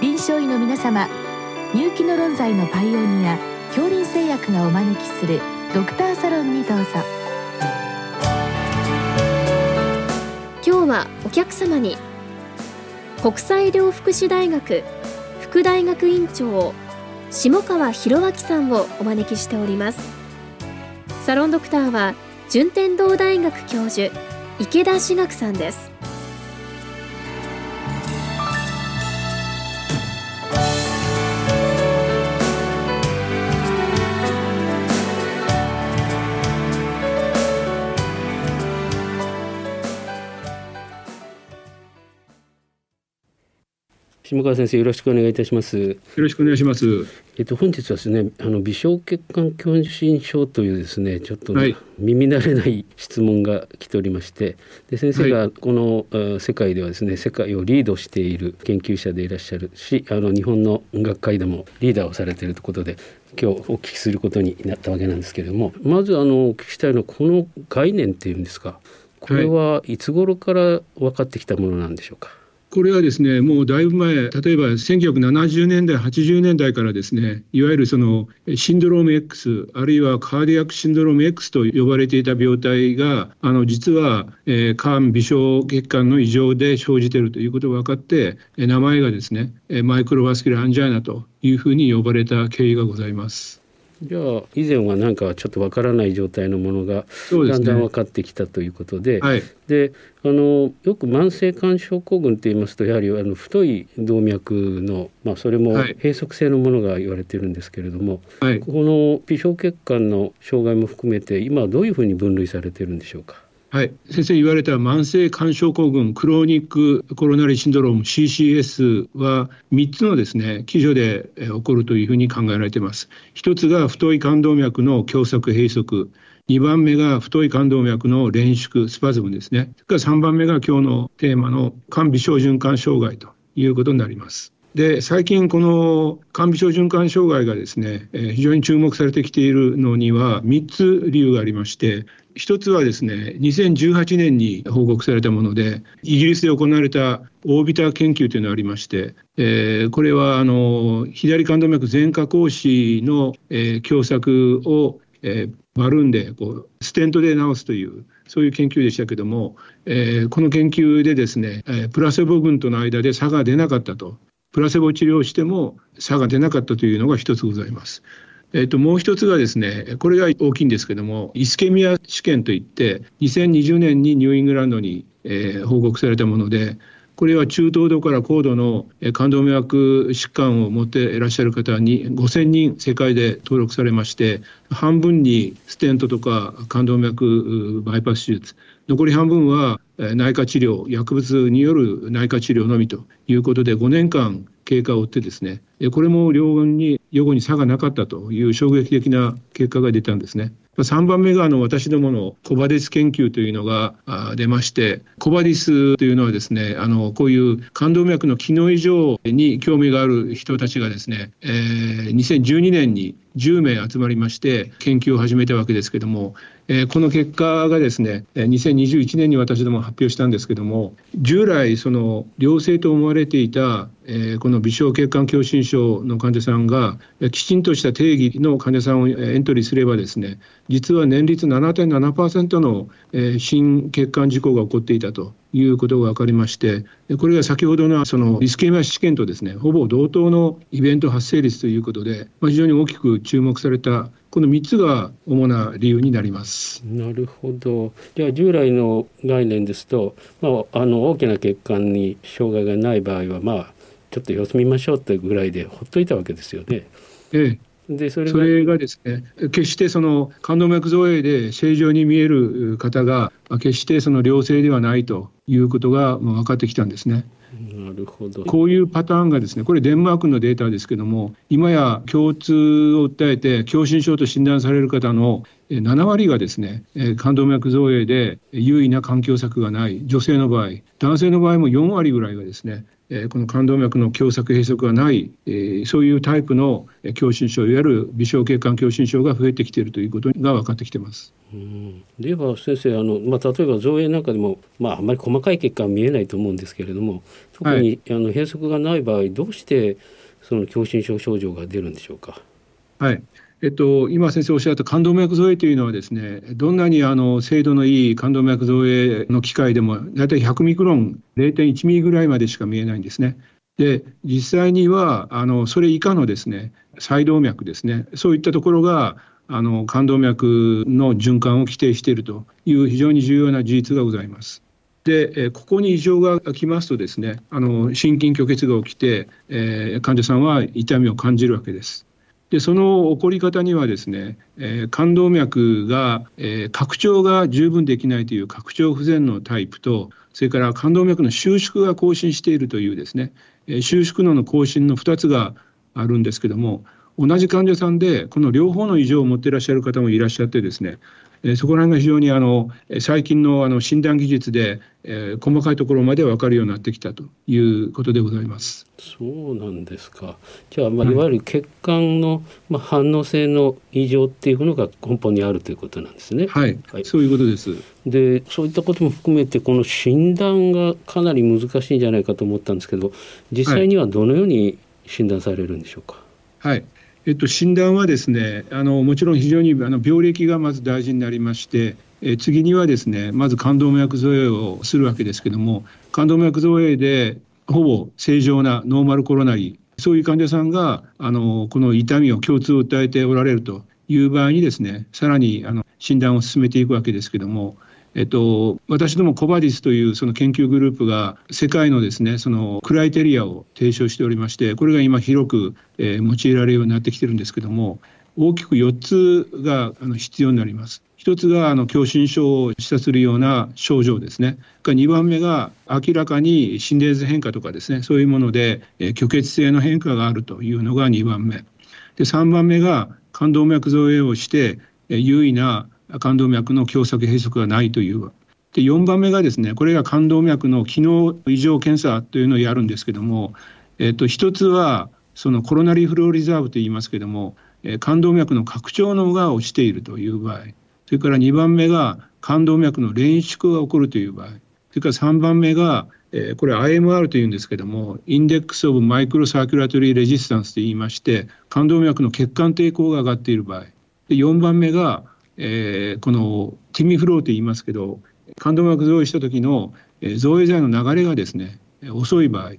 臨床医の皆様入気の論剤のパイオニア恐林製薬がお招きするドクターサロンにどうぞ。今日はお客様に国際医療福祉大学副大学院長下川博明さんをお招きしております。サロンドクターは順天堂大学教授池田志学さんです。下川先生よろしくお願いいたします。よろしくお願いします。えっと本日はですねあの微小血管狭心症というですねちょっと、耳慣れない質問が来ておりましてで先生がこの、はい、世界ではですね世界をリードしている研究者でいらっしゃるしあの日本の音楽界でもリーダーをされているということで今日お聞きすることになったわけなんですけれどもまずあのお聞きしたいのはこの概念っていうんですかこれはいつ頃から分かってきたものなんでしょうか、これはですねもうだいぶ前例えば1970年代80年代からですねいわゆるそのシンドローム X あるいはカーディアックシンドローム X と呼ばれていた病態があの実は、えー、肝微小血管の異常で生じているということが分かって名前がですねマイクロバスキュラアンジャイナというふうに呼ばれた経緯がございます。じゃあ以前はなんかちょっとわからない状態のものがだんだん分かってきたということで、ねはい、であのよく慢性肝症候群といいますとやはりあの太い動脈の、まあ、それも閉塞性のものが言われているんですけれども、はい、この微小血管の障害も含めて今はどういうふうに分類されているんでしょうか？はい、先生言われた慢性肝症候群クローニックコロナリシンドローム CCS は3つのですね基準で起こるというふうに考えられています。一つが太い冠動脈の狭窄閉塞2番目が太い冠動脈の連縮スパズムですね。それから3番目が今日のテーマの肝微小循環障害ということになります。で最近この肝微小循環障害がですね、えー、非常に注目されてきているのには3つ理由がありまして一つはですね2018年に報告されたものでイギリスで行われたオービター研究というのがありまして、えー、これはあの左冠動脈全下格子の、えー、狭窄を、えー、バルーンでこうステントで治すというそういう研究でしたけども、えー、この研究でですね、えー、プラセボ群との間で差が出なかったと。プラセボ治療をしても差が出なかったというのが一つございます。えっと、もう一つがですね、これが大きいんですけども、イスケミア試験といって、2020年にニューイングランドに、えー、報告されたもので、これは中等度から高度の冠動脈疾患を持っていらっしゃる方に5000人世界で登録されまして半分にステントとか冠動脈バイパス手術残り半分は内科治療薬物による内科治療のみということで5年間経過を追ってですねこれも両軍に予後に差がなかったという衝撃的な結果が出たんですね。3番目があの私どものコバディス研究というのが出ましてコバディスというのはですねあのこういう冠動脈の機能異常に興味がある人たちがですね、えー、2012年に10名集まりまして研究を始めたわけですけども、え、この結果がですね2021年に私ども発表したんですけども従来その良性と思われていたえ、この微小血管狭心症の患者さんがきちんとした定義の患者さんをエントリーすればですね実は年率7.7%の、えー、心血管事故が起こっていたと。いうことが分かりましてこれが先ほどのそのリスケミア試験とですねほぼ同等のイベント発生率ということで、まあ、非常に大きく注目されたこの3つが主な理由になります。なるほど。じゃあ従来の概念ですと、まあ、あの大きな血管に障害がない場合は、まあ、ちょっと様子見ましょうってぐらいでほっといたわけですよね。ええ、でそれそれがですね決してその冠動脈造影で正常に見える方が決してその良性ではないということが分かってきたんですね。なるほどこういうパターンがですねこれデンマークのデータですけども今や共通を訴えて狭心症と診断される方の7割がですね冠動脈造影で優位な環境策がない。女性の場合男性の場合も4割ぐらいがですねこの冠動脈の狭窄閉塞がない。そういうタイプの狭心症いわゆる微小血管狭心症が増えてきているということが分かってきてます。うん、では先生あの、まあ、例えば造影なんかでも、まあ、あまり細かい血管は見えないと思うんですけれども特に、はい、あの閉塞がない場合どうしてその狭心症症状が出るんでしょうか？はいえっと、今先生おっしゃった冠動脈造影というのはですねどんなにあの精度のいい冠動脈造影の機械でも大体100ミクロン0.1ミリぐらいまでしか見えないんですね。で実際にはあのそれ以下のですね細動脈ですねそういったところがあの冠動脈の循環を規定しているという非常に重要な事実がございます。でここに異常がきますとですねあの心筋虚血が起きて、えー、患者さんは痛みを感じるわけです。でその起こり方にはですね、えー、冠動脈が、えー、拡張が十分できないという拡張不全のタイプとそれから冠動脈の収縮が更新しているというですね、えー、収縮能の更新の2つがあるんですけども同じ患者さんでこの両方の異常を持っていらっしゃる方もいらっしゃってですねえそこら辺が非常にあの最近のあの診断技術で、えー、細かいところまで分かるようになってきたということでございます。そうなんですか。じゃあ、まあ、いわゆる血管の、まあ、反応性の異常っていうのが根本にあるということなんですね。はい、はい、そういうことです。で、そういったことも含めて、この診断がかなり難しいんじゃないかと思ったんですけど、実際にはどのように診断されるんでしょうか？はい、えっと、診断はですねあのもちろん非常にあの病歴がまず大事になりましてえ次にはですねまず冠動脈造影をするわけですけども冠動脈造影でほぼ正常なノーマルコロナリそういう患者さんがあのこの痛みを共通を訴えておられるという場合にですねさらにあの診断を進めていくわけですけどもえっと、私どもコバディスというその研究グループが世界のですねそのクライテリアを提唱しておりましてこれが今広く、えー、用いられるようになってきてるんですけども大きく4つがあの必要になります。1つがあの狭心症を示唆するような症状ですね。2番目が明らかに心電図変化とかですねそういうもので、えー、虚血性の変化があるというのが2番目。で3番目が冠動脈造影をして、えー、優位な冠動脈の狭窄閉塞がないという。で4番目がですねこれが冠動脈の機能異常検査というのをやるんですけども、えっと、1つはそのコロナリフローリザーブと言いますけども、え冠動脈の拡張能が落ちているという場合。それから2番目が冠動脈の攣縮が起こるという場合。それから3番目がえこれ IMR というんですけども Index of Microcirculatory Resistance と言いまして冠動脈の血管抵抗が上がっている場合。で4番目がえー、この TIMI flow と言いますけど冠動脈造影した時の、造影剤の流れがですね遅い場合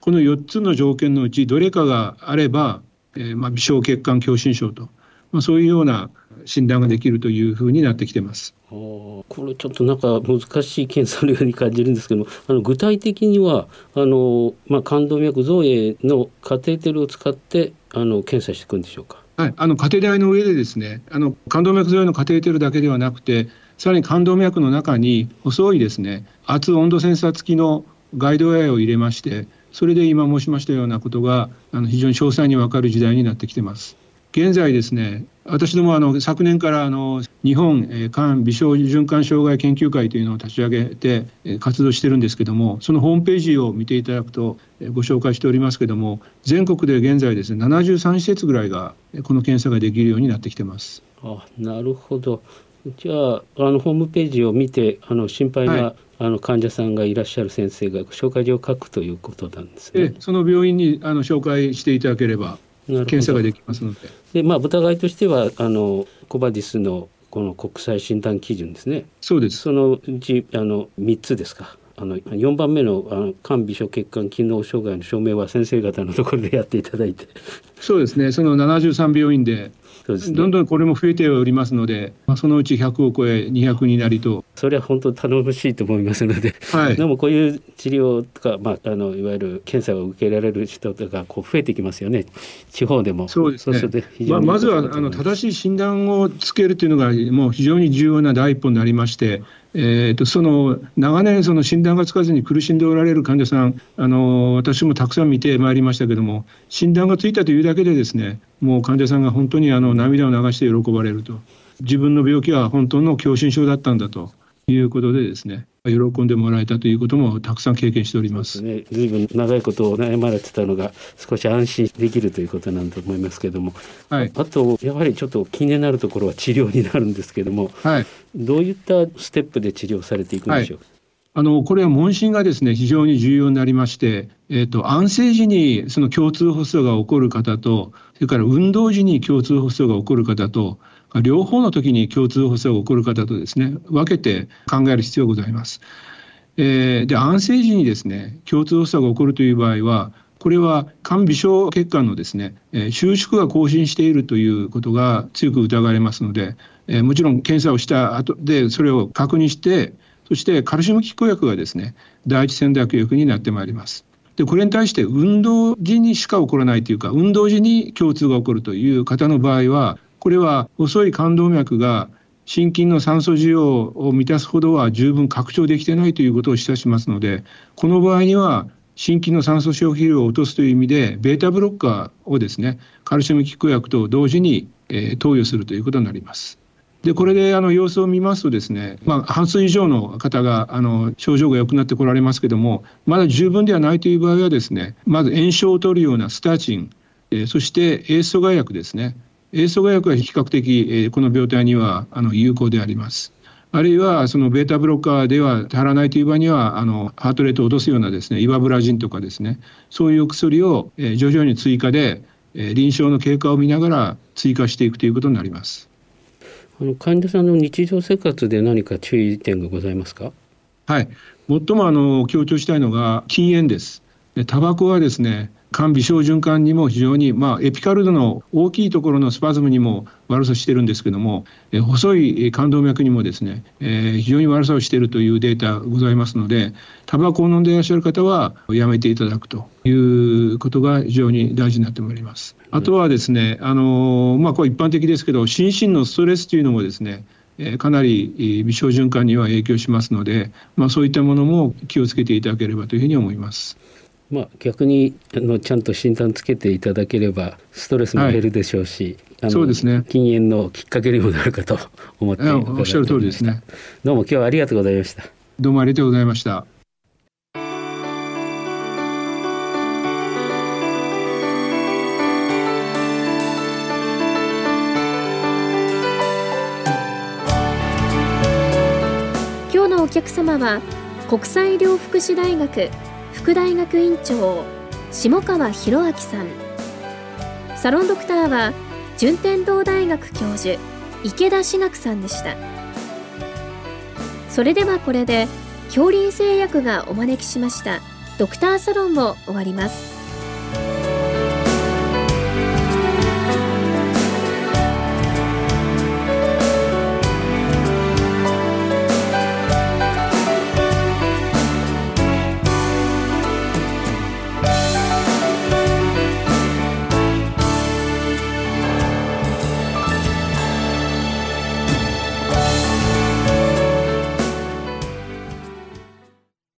この4つの条件のうちどれかがあれば、えーまあ、微小血管狭心症と、まあ、そういうような診断ができるというふうになってきてます。これちょっとなんか難しい検査のように感じるんですけどあの具体的にはあの、まあ、冠動脈造影のカテーテルを使ってあの検査していくんでしょうか？はい、あのカテ台の上でですねあの冠動脈沿いのカテーテルだけではなくてさらに冠動脈の中に細いですね圧温度センサー付きのガイドウェアを入れましてそれで今申しましたようなことがあの非常に詳細に分かる時代になってきてます。現在ですね私どもあの昨年からあの日本肝微小循環障害研究会というのを立ち上げて活動してるんですけどもそのホームページを見ていただくとご紹介しておりますけども全国で現在ですね73施設ぐらいがこの検査ができるようになってきてます。あなるほどじゃああのホームページを見てあの心配な、はい、あの患者さんがいらっしゃる先生が紹介状を書くということなんですね。その病院にあの紹介していただければ検査ができますので。でまあ疑いとしてはあのコバディスのこの国際診断基準ですね。そうです。そのうちあの三つですか。あの4番目のあの肝微小血管機能障害の証明は先生方のところでやっていただいて。そうですね。その73病院でそうですね、どんどんこれも増えておりますので、まあ、そのうち100を超え200になりと。それは本当頼もしいと思いますので、はい、でもこういう治療とか、まあ、あのいわゆる検査を受けられる人とかこう増えてきますよね。地方でも。そうですね。まあ、まずはあの正しい診断をつけるというのがもう非常に重要な第一歩になりましてえーと、その長年その診断がつかずに苦しんでおられる患者さんあの私もたくさん見てまいりましたけども診断がついたというだけでですねもう患者さんが本当にあの涙を流して喜ばれると。自分の病気は本当の狭心症だったんだということでですね喜んでもらえたということもたくさん経験しております。ね、随分長いことを悩まれてたのが少し安心できるということなんだと思いますけども、はい、あとやはりちょっと気になるところは治療になるんですけども、はい、どういったステップで治療されていくんでしょう、はい。あのこれは問診がですね非常に重要になりまして、えーと、安静時にその胸痛発作が起こる方とそれから運動時に胸痛発作が起こる方と両方の時に共通発作が起こる方とですね分けて考える必要がございます。えー、で安静時にですね共通発作が起こるという場合はこれは肝微小血管のですね、えー、収縮が更新しているということが強く疑われますので、えー、もちろん検査をした後でそれを確認してそしてカルシウム拮抗薬がですね第一選択薬になってまいります。でこれに対して運動時にしか起こらないというか運動時に共通が起こるという方の場合はこれは細い冠動脈が心筋の酸素需要を満たすほどは十分拡張できてないということを示唆しますのでこの場合には心筋の酸素消費量を落とすという意味でベータブロッカーをですねカルシウム拮抗薬と同時に、え、投与するということになります。でこれであの様子を見ますとですね、まあ、半数以上の方があの症状が良くなってこられますけどもまだ十分ではないという場合はですねまず炎症を取るようなスタチン、え、そしてエース阻害薬ですね塩素化薬は比較的、この病態にはあの有効であります。あるいはそのベータブロッカーでは足らないという場合にはあのハートレートを落とすようなですねイバブラジンとかですねそういう薬を、え徐々に追加で、え臨床の経過を見ながら追加していくということになります。あの患者さんの日常生活で何か注意点がございますか？はい、最もあの強調したいのが禁煙です。でタバコはですね肝微小循環にも非常に、まあ、エピカルドの大きいところのスパズムにも悪さしてるんですけども、え細い冠動脈にもですね、えー、非常に悪さをしているというデータございますのでタバコを飲んでいらっしゃる方はやめていただくということが非常に大事になってまいります。あとはですね、あのまあ、これ一般的ですけど心身のストレスというのもですねかなり微小循環には影響しますので、まあ、そういったものも気をつけていただければというふうに思います。まあ、逆にあのちゃんと診断つけていただければストレスも減るでしょうし、はい、そうですね。禁煙のきっかけにもなるかと思っておっしゃる通りですね。どうも今日はありがとうございました。どうもありがとうございました。今日のお客様は国際医療福祉大学副大学院長下川博明さん。サロンドクターは順天堂大学教授池田志学さんでした。それではこれで恐林製薬がお招きしましたドクターサロンを終わります。